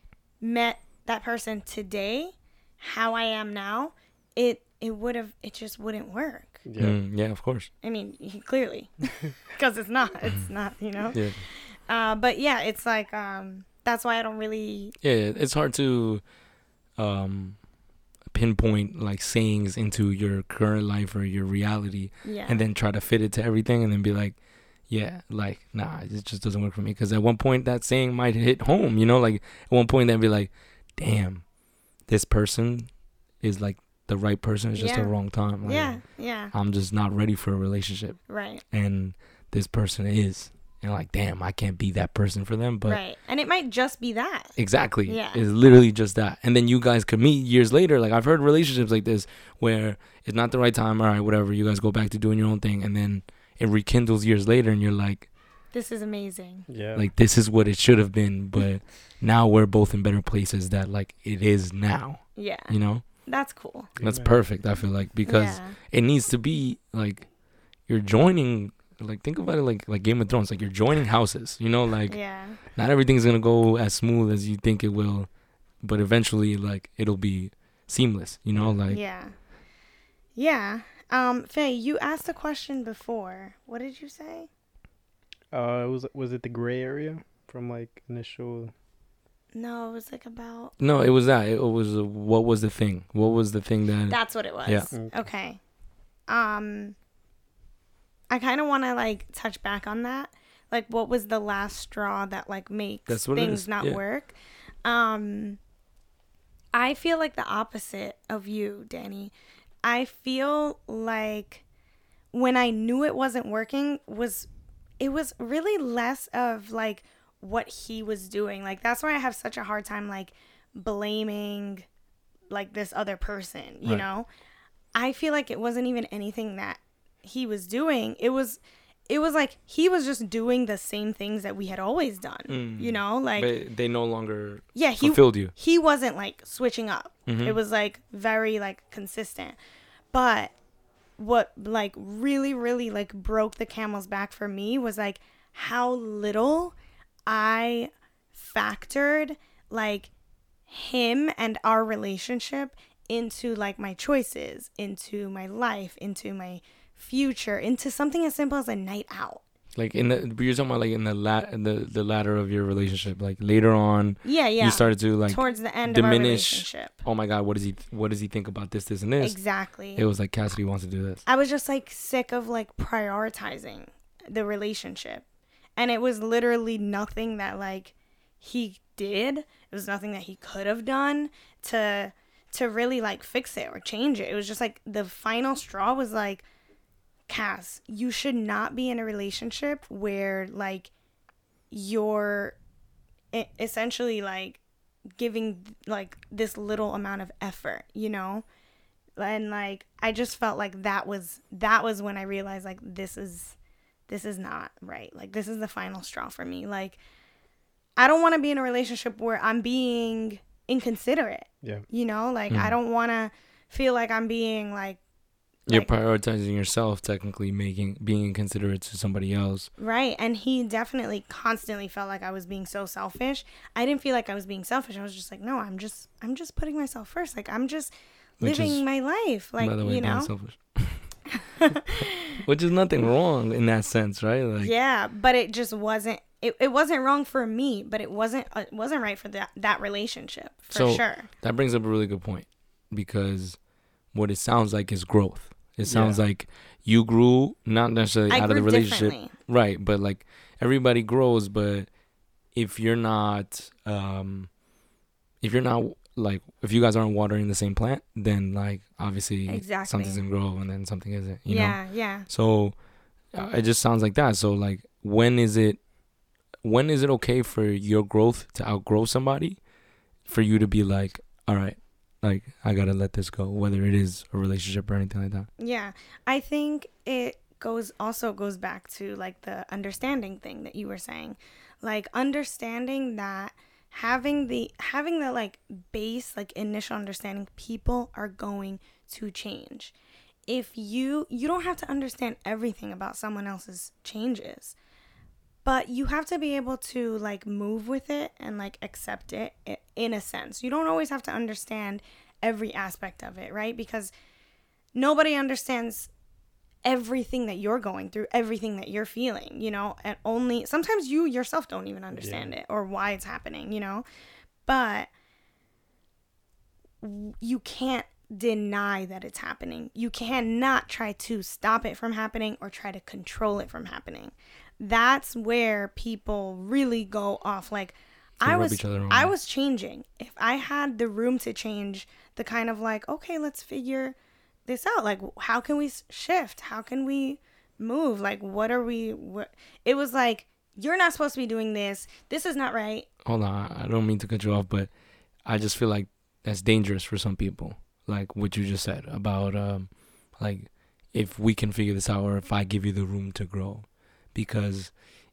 met that person today, how I am now, it it would have it just wouldn't work. Yeah. Mm, yeah of course I mean, clearly, because it's not. It's not. You know. yeah Uh, but yeah, it's like um, that's why I don't really. yeah it's hard to um pinpoint like sayings into your current life or your reality Yeah. and then try to fit it to everything and then be like yeah like nah it just doesn't work for me because at one point that saying might hit home you know like at one point they'd be like damn this person is like the right person it's just the wrong time like, yeah. Yeah. i'm just not ready for a relationship Right. and this person is and like, damn, I can't be that person for them. But right. And it might just be that. Exactly. Yeah. It's literally just that. And then you guys could meet years later. Like I've heard relationships like this where it's not the right time, all right, whatever, you guys go back to doing your own thing and then it rekindles years later and you're like This is amazing. Yeah. like this is what it should have been, but now we're both in better places that like it is now. Yeah. You know? That's cool. That's Amen. perfect, I feel like, because yeah. it needs to be like you're joining like think about it like like Game of Thrones, like you're joining houses, you know, like yeah. not everything's gonna go as smooth as you think it will, but eventually, like it'll be seamless. You know, like yeah. Yeah. Um, Faye, you asked a question before. What did you say? uh, was was it the gray area from like initial? No, it was like about. no, it was that. It was uh, what was the thing? What was the thing that? That's what it was. Yeah. Okay. Okay. Um, I kind of want to like touch back on that. Like, what was the last straw that like makes That's what things not yeah. work? Um, I feel like the opposite of you, Danny. I feel like when I knew it wasn't working was it was really less of like what he was doing. Like that's why I have such a hard time like blaming like this other person, you Right. know? I feel like it wasn't even anything that he was doing. It was it was like he was just doing the same things that we had always done. Mm. You know? Like but they no longer yeah, he fulfilled you. he wasn't like switching up. Mhm. It was like very like consistent. But what like really really like broke the camel's back for me was like how little I factored like him and our relationship into like my choices, into my life, into my future, into something as simple as a night out. Like in the you're talking about like in the lat the the ladder of your relationship. Like later on, Yeah, yeah. you started to like, towards the end diminish- oh my god, what does he what does he think about this, this, and this? Exactly. It was like Cassidy wants to do this. I was just like sick of like prioritizing the relationship. And it was literally nothing that like he did. It was nothing that he could have done to to really like fix it or change it. It was just like the final straw was like Cass, you should not be in a relationship where like you're essentially like giving like this little amount of effort, you know? and like I just felt like that was that was when I realized like this is this is not right. Like this is the final straw for me. Like I don't want to be in a relationship where I'm being inconsiderate. Yeah. You know, like I Mhm. don't want to feel like I'm being like You're like- prioritizing yourself, technically making being inconsiderate to somebody else. Right. And he definitely constantly felt like I was being so selfish. I didn't feel like I was being selfish. I was just like, no, I'm just I'm just putting myself first. Like I'm just Which living is, my life. Like, by the way, you know. selfish. Which is nothing wrong in that sense, right? Like yeah, but it just wasn't it, it wasn't wrong for me, but it wasn't uh, it wasn't right for that that relationship for So- sure. that brings up a really good point because what it sounds like is growth. It sounds Yeah. like you grew not necessarily I out of the relationship, right? But like everybody grows, but if you're not, um, if you're not like if you guys aren't watering the same plant, then like obviously Exactly. something's gonna grow and then something isn't. You know. yeah, yeah. So uh, it just sounds like that. So like when is it when is it okay for your growth to outgrow somebody for you to be like, all right, like I got to let this go whether it is a relationship or anything like that. Yeah. I think it goes also goes back to like the understanding thing that you were saying. Like understanding that having the having the like base like initial understanding people are going to change. If you you don't have to understand everything about someone else's changes. But you have to be able to like move with it and like accept it in a sense. You don't always have to understand every aspect of it, right? Because nobody understands everything that you're going through, everything that you're feeling, you know, and only sometimes you yourself don't even understand it or why it's happening, you know. But you can't deny that it's happening. You cannot try to stop it from happening or try to control it from happening. That's where people really go off like I was each other wrong. I was changing. If I had the room to change, the kind of like, okay, let's figure this out. Like, how can we shift? How can we move? Like, what are we? What? It was like you're not supposed to be doing this. This is not right. hold on, I don't mean to cut you off, but I just feel like that's dangerous for some people. Like what you just said about um like if we can figure this out or if I give you the room to grow. Because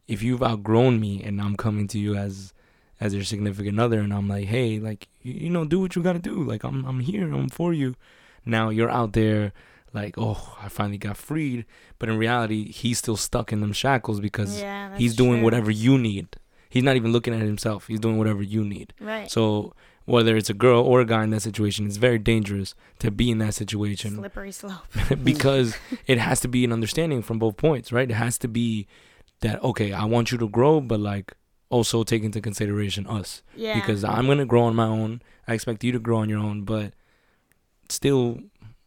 if you've outgrown me and I'm coming to you as as your significant other and I'm like, "Hey, like you, you know, do what you got to do. Like I'm I'm here. I'm for you." Now you're out there like, "Oh, I finally got freed." But in reality, he's still stuck in them shackles because Yeah, he's doing true. whatever you need. He's not even looking at himself. He's doing whatever you need. Right. So whether it's a girl or a guy in that situation, it's very dangerous to be in that situation Slippery slope. because it has to be an understanding from both points, right? It has to be that okay, I want you to grow, but like also take into consideration us Yeah. because I'm gonna grow on my own. I expect you to grow on your own, but still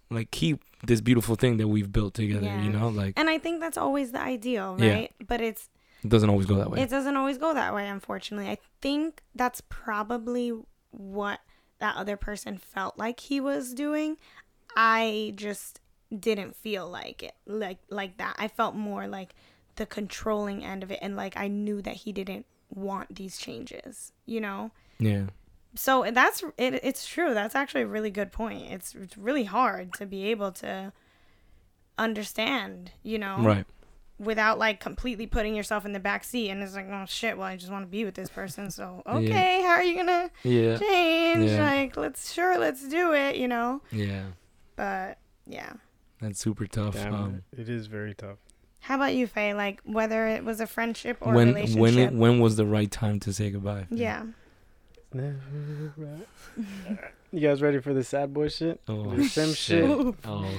like keep this beautiful thing that we've built together. Yeah. You know, like and I think that's always the ideal, right? Yeah. But it's it doesn't always go that way. it doesn't always go that way, unfortunately. I think that's probably what that other person felt like he was doing. I just didn't feel like it like like that. I felt more like the controlling end of it and like I knew that he didn't want these changes, you know? yeah. so that's it, it's true that's actually a really good point it's, it's really hard to be able to understand you know Right. Without like completely putting yourself in the back seat and it's like oh shit well i just want to be with this person so Yeah. okay how are you gonna Yeah. change Yeah. like let's sure let's do it you know Yeah. but yeah That's super tough. Damn, Um, it is very tough. how about you Faye? like whether it was a friendship or when relationship when it when was the right time to say goodbye? yeah Never right. you guys ready for the sad boy shit? Oh, The sim shit. Oh,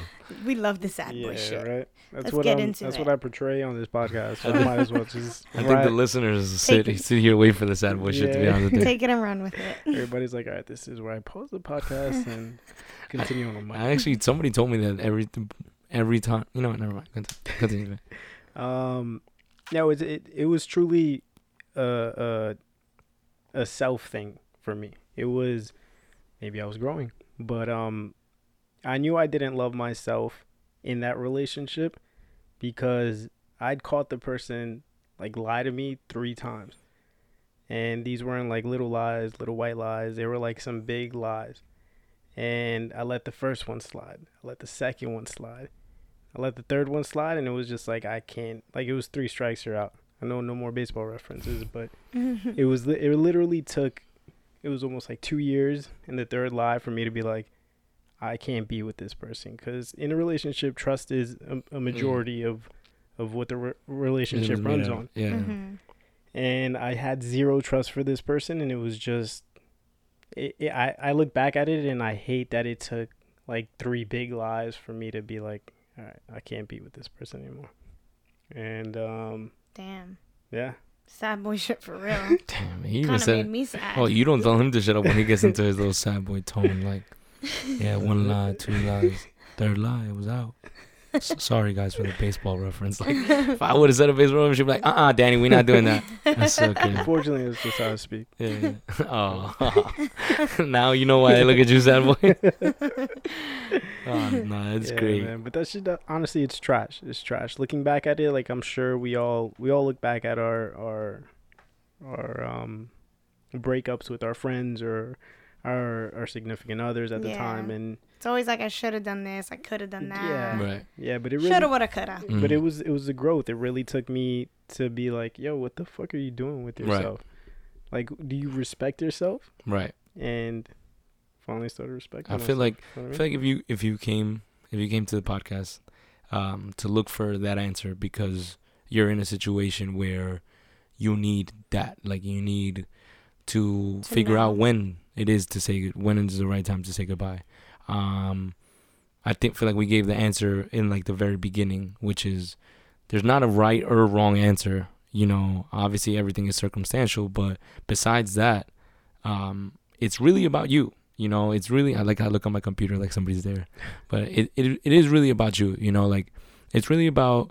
we love the sad yeah, boy shit right. That's Let's what get I'm, into That's it. what I portray on this podcast. So I might as well just. I think the listeners sit Take sit here wait for the sad boy shit. To be Yeah. honest with you, take it and run with it Everybody's like, all right, this is where I pause the podcast and continue on the mic. I actually somebody told me that every every time. You know what? Never mind. Continue. Continue. Um, no, it it, it was truly a, a a self thing for me. It was maybe I was growing, but um, I knew I didn't love myself in that relationship because I'd caught the person like lie to me three times, and these weren't like little lies, little white lies. They were like some big lies, and I let the first one slide. I let the second one slide. I let the third one slide, and it was just like I can't. Like it was three strikes, you're out. I know no more baseball references, but it was. It literally took. It was almost like two years in the third lie for me to be like, I can't be with this person because in a relationship, trust is a, a majority of of what the re- relationship runs made on. Yeah. hmm And I had zero trust for this person, and it was just. It, it, I I look back at it and I hate that it took like three big lies for me to be like, all right, I can't be with this person anymore. And um, Damn. yeah, Sad boy shit for real. Damn. He even kind made said. me sad. Oh, you don't tell him to shut up when he gets into his little sad boy tone. Like, yeah, one lie, two lies, third lie, it was out. S- sorry, guys, for the baseball reference. Like, if I would have said a baseball reference, she'd be like, "Uh, uh Danny, we're not doing that." That's so cute. unfortunately, it's just how I speak. Yeah. yeah. Oh, now you know why I look at you, sad boy. oh, no, it's Yeah, great. man. But that shit, that- honestly, it's trash. It's trash. Looking back at it, like I'm sure we all we all look back at our our our um breakups with our friends or our our significant others at the time, and It's always like I should have done this. I could have done that. Yeah. Right. yeah, but it really Shoulda, woulda, coulda. but Mm. it was it was the growth. It really took me to be like, yo, what the fuck are you doing with yourself? Right. yourself? Like, do you respect yourself? Right. And finally started respecting. I feel myself, like you know I what feel like if you if you came if you came to the podcast um, to look for that answer because you're in a situation where you need that, like you need to, To figure out when it is to say when is the right time to say goodbye. Um, I think feel like we gave the answer in like the very beginning, which is there's not a right or wrong answer. You know, obviously everything is circumstantial, but besides that, um, it's really about you. You know, it's really I like I look on my computer like somebody's there, but it, it it is really about you. You know, like it's really about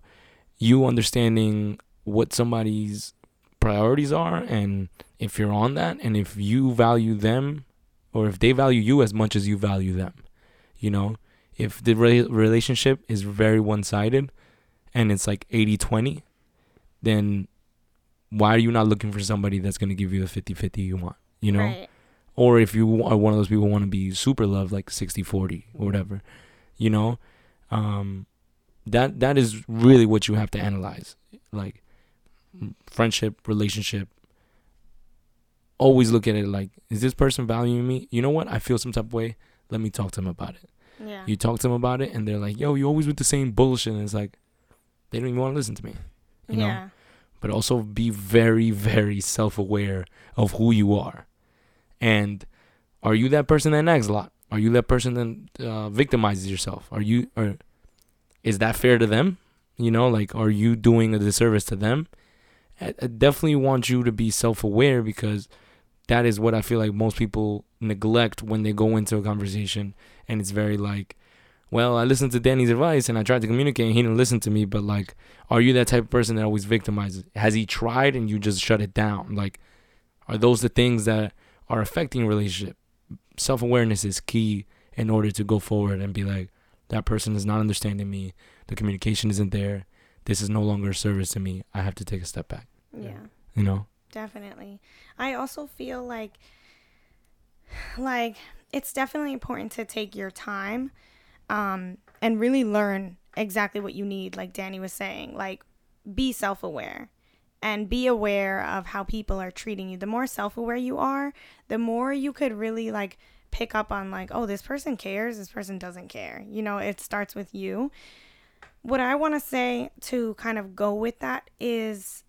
you understanding what somebody's priorities are and if you're on that and if you value them or if they value you as much as you value them. You know, if the re- relationship is very one-sided and it's like 80-20, then why are you not looking for somebody that's going to give you the 50-50 you want you know? Right. or if you are one of those people who want to be super loved like 60-40 or whatever you know? Um that that is really what you have to analyze like friendship relationship. Always look at it like is this person valuing me? You know what? I feel some type of way let me talk to them about it. Yeah. you talk to them about it and they're like yo you always with the same bullshit and it's like they don't even want to listen to me you know? Yeah. but also be very very self-aware of who you are. And are you that person that nags a lot? Are you that person that uh, victimizes yourself? Are you or is that fair to them? You know like are you doing a disservice to them? I, I definitely want you to be self-aware because that is what i feel like most people neglect when they go into a conversation and it's very like well i listened to danny's advice and i tried to communicate and he didn't listen to me but like are you that type of person that always victimizes? Has he tried and you just shut it down? Like, are those the things that are affecting relationship? Self awareness is key in order to go forward and be like, that person is not understanding me. The communication isn't there. This is no longer a service to me. I have to take a step back. Yeah. You know? Definitely. I also feel like like it's definitely important to take your time um and really learn exactly what you need like Danny was saying. Like be self-aware and be aware of how people are treating you. The more self-aware you are, the more you could really like pick up on like, oh, this person cares, this person doesn't care. You know, it starts with you. What I want to say to kind of go with that is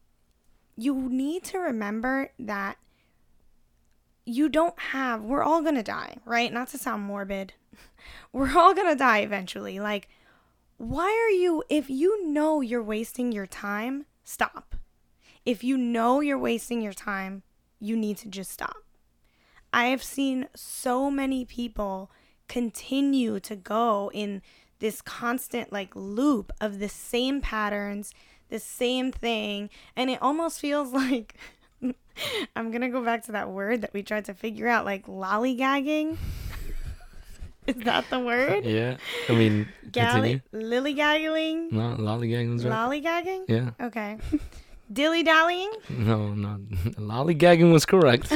you need to remember that you don't have we're all to die, right? Not to sound morbid. We're all to die eventually. Like why are you if you know you're wasting your time, stop. If you know you're wasting your time, you need to just stop. I have seen so many people continue to go in this constant like loop of the same patterns, the same thing, and it almost feels like I'm gonna go back to that word that we tried to figure out, like lollygagging. Is that the word? Yeah. I mean. Gally- lillygaggling? No, lollygagging's right. Lollygagging? yeah. Okay. Dilly dallying? No, no. Lollygagging was correct.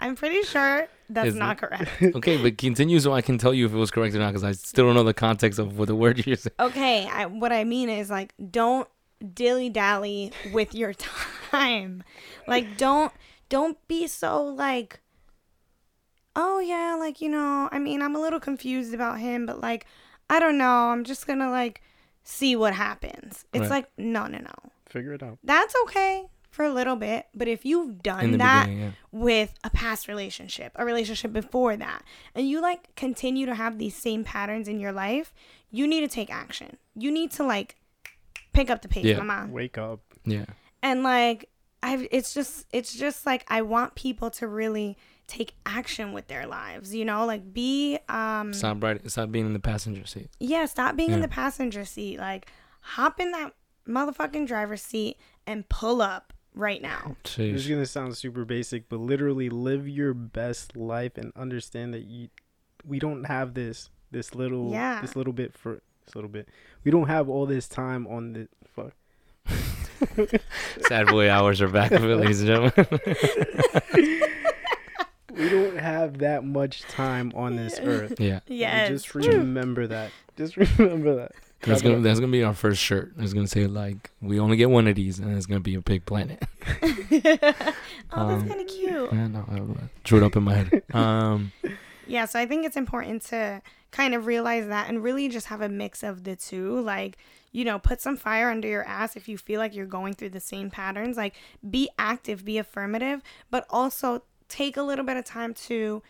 I'm pretty sure that's Isn't not it? correct. okay, but continue so I can tell you if it was correct or not because I still don't know the context of what the word you're saying. Okay, I, what I mean is like don't dilly dally with your time. Like don't don't be so like oh yeah, like you know, I mean, I'm a little confused about him, but like I don't know, I'm just going to like see what happens. It's Right. like no, no, no. Figure it out. That's okay for a little bit, but if you've done that yeah. with a past relationship, a relationship before that, and you like continue to have these same patterns in your life, you need to take action. You need to like pick up the pace, Yeah. mama. Wake up. Yeah. And like I it's just it's just like I want people to really take action with their lives, you know? Like be um Stop, right, stop being in the passenger seat. yeah, stop being in the passenger seat. Like hop in that motherfucking driver's seat and pull up right now. This is gonna sound super basic, but literally live your best life and understand that you we don't have this this little Yeah. this little bit for this little bit. We don't have all this time on the fuck. Sad boy hours are back, ladies and gentlemen. We don't have that much time on this earth. yeah. Yeah. Just remember that. Just remember that. That's gonna that's gonna be our first shirt. It's gonna say like we only get one of these, and it's gonna be a big planet. oh, that's Um, kind of cute. yeah, no, I drew it up in my head. Um, Yeah, so I think it's important to kind of realize that and really just have a mix of the two. Like, you know, put some fire under your ass if you feel like you're going through the same patterns. Like, be active, be affirmative, but also take a little bit of time to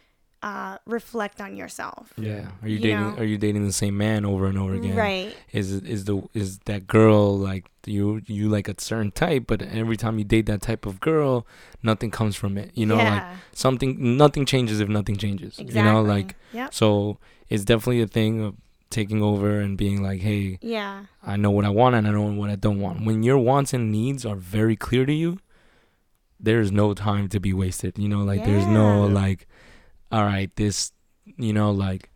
uh, reflect on yourself. yeah. Are you, You dating? know. Are you dating the same man over and over again? Right. Is is the is that girl like you you like a certain type, but every time you date that type of girl, nothing comes from it. You know, like something nothing changes if nothing changes. exactly. You know, like yep. so it's definitely a thing of taking over and being like, hey, Yeah. I know what I want and I know what I don't want. When your wants and needs are very clear to you, there's no time to be wasted. You know, like there's no Yeah. like, all right, this, you know, like,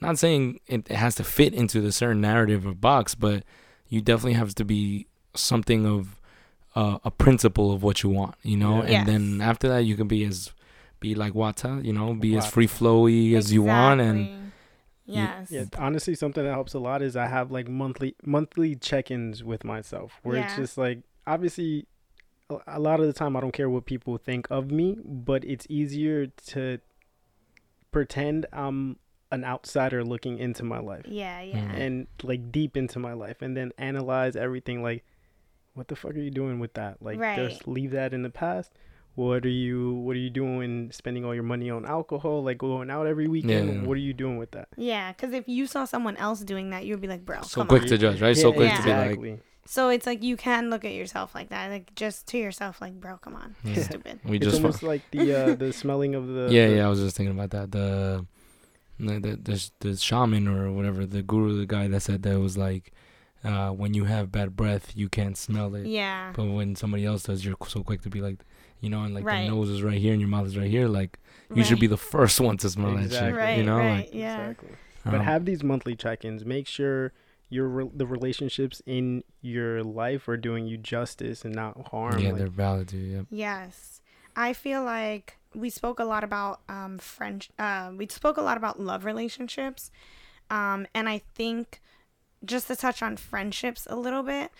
not saying it has to fit into the certain narrative or box, but you definitely have to be something of a, a principle of what you want, you know, Yeah. and then after that you can be as be like Wata, you know, be as free flowy as you want, and Exactly. yes. Yeah, honestly, something that helps a lot is I have like monthly monthly check-ins with myself, where it's just like obviously a- a lot of the time I don't care what people think of me, but it's easier to pretend I'm an outsider looking into my life Yeah, yeah. Mm. and like deep into my life, and then analyze everything. Like, what the fuck are you doing with that? Like, Right. just leave that in the past. What are you What are you doing? Spending all your money on alcohol, like going out every weekend. Yeah. What are you doing with that? Yeah, because if you saw someone else doing that, you'd be like, bro, so come quick on. to judge, right? so quick Yeah. to be like, exactly. So it's like you can look at yourself like that, like just to yourself, like, bro, come on, Yeah. stupid. we it's just almost like the uh, the smelling of the yeah, the- yeah. I was just thinking about that. The the the, the, the shaman or whatever, the guru, the guy that said that it was like, uh, when you have bad breath, you can't smell it. Yeah, But when somebody else does, you're so quick to be like, you know, and like Right. the nose is right here and your mouth is right here. Like you should be the first one to smell that Exactly. shit. right, you know, right, like yeah, exactly. But um, have these monthly check-ins. Make sure your re- the relationships in your life are doing you justice and not harm. yeah, Like, they're valid too. Yeah. yes. I feel like we spoke a lot about um French. Uh, we spoke a lot about love relationships, um, and I think just to touch on friendships a little bit,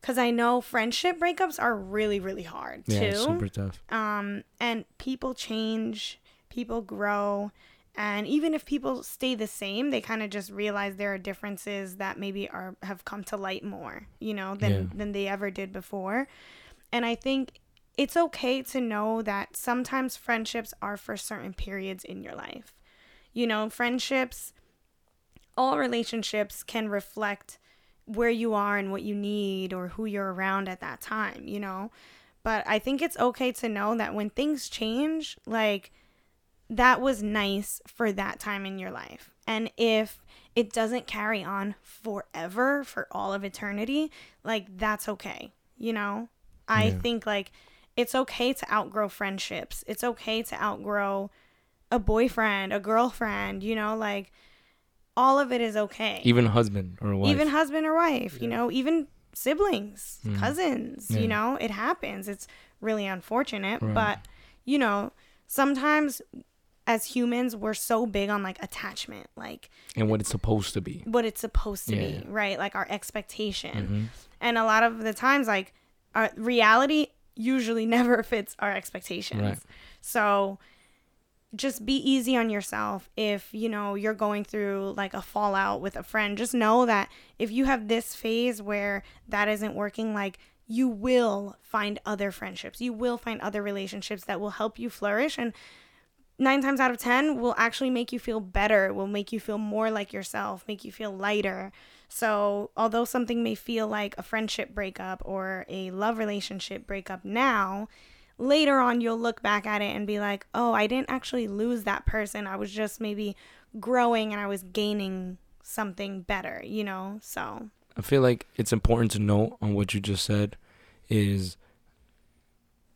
because I know friendship breakups are really, really hard Yeah, too. super tough. um, and people change, people grow, and even if people stay the same, they kind of just realize there are differences that maybe are have come to light more, you know, than Yeah. than they ever did before. And I think it's okay to know that sometimes friendships are for certain periods in your life. You know, friendships, all relationships can reflect where you are and what you need or who you're around at that time, you know? But I think it's okay to know that when things change, like that was nice for that time in your life. And if it doesn't carry on forever, for all of eternity, like that's okay, you know? I Yeah. think like it's okay to outgrow friendships. It's okay to outgrow a boyfriend, a girlfriend, you know, like all of it is okay. Even husband or wife. Even husband or wife, you know, even siblings, Mm. cousins, Yeah. you know, it happens. It's really unfortunate, Right. but you know, sometimes as humans, we're so big on like attachment, like and what it's supposed to be. what it's supposed to Yeah, be, right? Like our expectation. hmm And a lot of the times, like our reality usually never fits our expectations. Right. So just be easy on yourself if you know you're going through like a fallout with a friend just know that if you have this phase where that isn't working like you will find other friendships you will find other relationships that will help you flourish and nine times out of ten will actually make you feel better will make you feel more like yourself make you feel lighter so although something may feel like a friendship breakup or a love relationship breakup now later on you'll look back at it and be like, oh, I didn't actually lose that person. I was just maybe growing and I was gaining something better, you know? So, I feel like it's important to note on what you just said is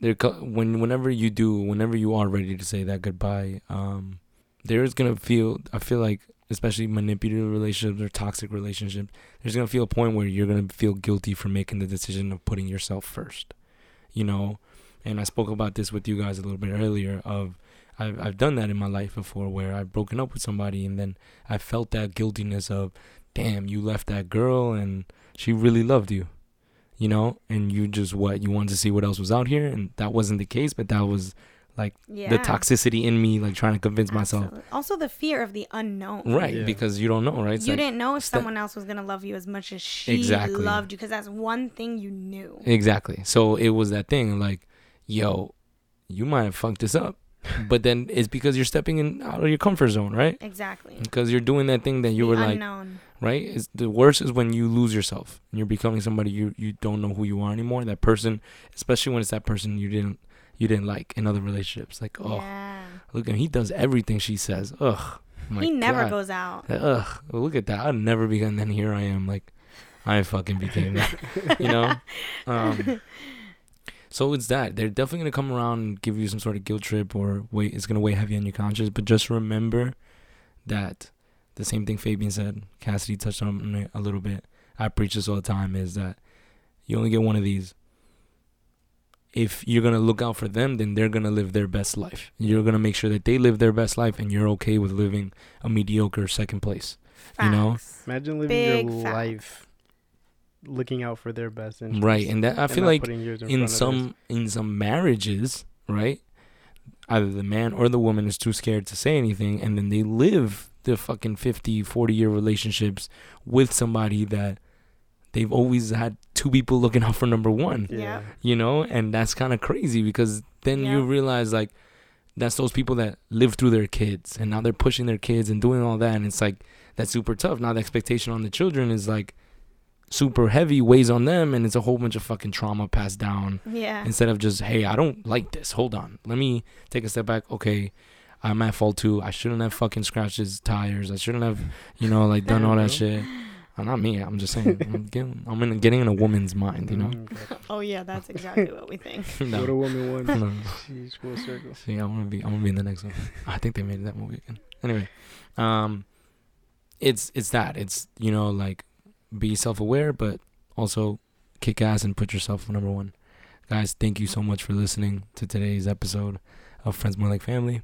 there when whenever you do whenever you are ready to say that goodbye um there is gonna feel I feel like especially manipulative relationships or toxic relationships there's gonna feel a point where you're gonna feel guilty for making the decision of putting yourself first you know? And I spoke about this with you guys a little bit earlier of I've, I've done that in my life before where I've broken up with somebody and then I felt that guiltiness of damn you left that girl and she really loved you you know and you just what you wanted to see what else was out here and that wasn't the case but that was like yeah. the toxicity in me like trying to convince myself Also, the fear of the unknown. right Yeah. because you don't know right It's you like- didn't know if step- someone else was going to love you as much as she Exactly. loved you because that's one thing you knew. exactly so it was that thing like yo you might have fucked this up but then it's because you're stepping in out of your comfort zone right Exactly. because you're doing that thing that you the were like unknown. Right? It's the worst is when you lose yourself and you're becoming somebody you you don't know who you are anymore. That person, especially when it's that person you didn't you didn't like in other relationships. Like, oh, yeah. look at him, he does everything she says. Ugh, my he never God. goes out. Ugh, look at that. I'd never be, and then here I am, like, I fucking became that. you know. Um, so it's that they're definitely gonna come around and give you some sort of guilt trip or wait, it's gonna weigh heavy on your conscience. But just remember that the same thing Fabian said, Cassidy touched on it a little bit. I preach this all the time: is that you only get one of these. if you're gonna look out for them, then they're gonna live their best life. You're gonna make sure that they live their best life, and you're okay with living a mediocre second place. You know? Imagine living Big your facts. life looking out for their best interest. Right, and that I and feel like putting yours in front of theirs. some in some marriages, right? Either the man or the woman is too scared to say anything and then they live the fucking 50, 40 year relationships with somebody that they've always had two people looking out for number 1, Yeah. you know? And that's kind of crazy because then you realize like that's those people that live through their kids and now they're pushing their kids and doing all that and it's like that's super tough. Now the expectation on the children is like super heavy weighs on them and it's a whole bunch of fucking trauma passed down Yeah. instead of just hey i don't like this hold on let me take a step back okay i'm at fault too i shouldn't have fucking scratched his tires i shouldn't have you know like done all that shit Uh, not me i'm just saying i'm getting, I'm in, getting in a woman's mind you know Mm. Oh yeah, that's exactly what we think. no. What a woman wants. no. She's full circle. See, I'm gonna be, I'm gonna be in the next one. I think they made that movie again. Anyway, um, it's it's that. It's you know like be self-aware, but also kick ass and put yourself number one. Guys, thank you so much for listening to today's episode of Friends More Like Family.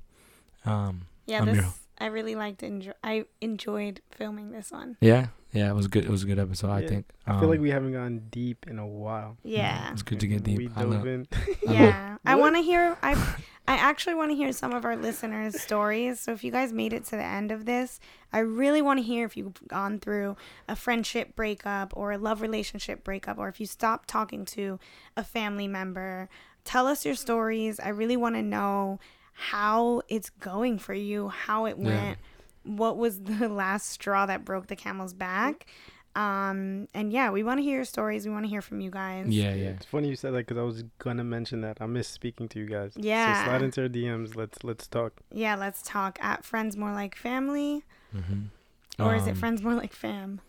Um, Yeah, I'm this your- I really liked. Enjoy. I enjoyed filming this one. yeah, yeah, it was good. It was a good episode. I Yeah. think. I feel like Um, we haven't gone deep in a while. Yeah. It's good to get deep. We I dove love- in. Yeah, I want to hear. I I actually want to hear some of our listeners' stories. So if you guys made it to the end of this, I really want to hear if you've gone through a friendship breakup or a love relationship breakup, or if you stopped talking to a family member. Tell us your stories. I really want to know how it's going for you, how it Yeah. went, what was the last straw that broke the camel's back. Um, and yeah, we want to hear your stories. We want to hear from you guys. yeah, yeah. It's funny you said that because I was gonna mention that. I miss speaking to you guys. Yeah. So slide into our DMs. Let's let's talk. Yeah, let's talk at Friends More Like Family. Mm-hmm. Or is it Friends More Like Fam?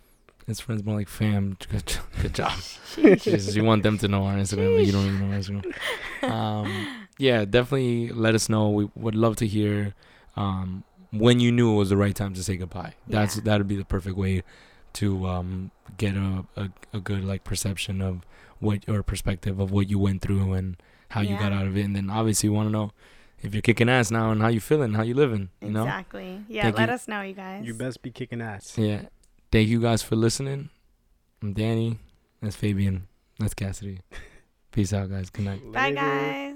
It's friends more like fam. Good, good job. Jesus, you want them to know our Instagram, but you don't even know our Instagram. Um, yeah, definitely let us know. We would love to hear um, when you knew it was the right time to say goodbye. That's Yeah. that'd be the perfect way to um, get a, a a good like perception of what or perspective of what you went through and how you got out of it. And then obviously, you want to know if you're kicking ass now and how you feeling, how you living. You know. Exactly. Yeah, Thank let you. us know, you guys. You best be kicking ass. Yeah. Thank you guys for listening. I'm Danny. That's Fabian. That's Cassidy. Peace out, guys. Good night. Bye, Later. guys.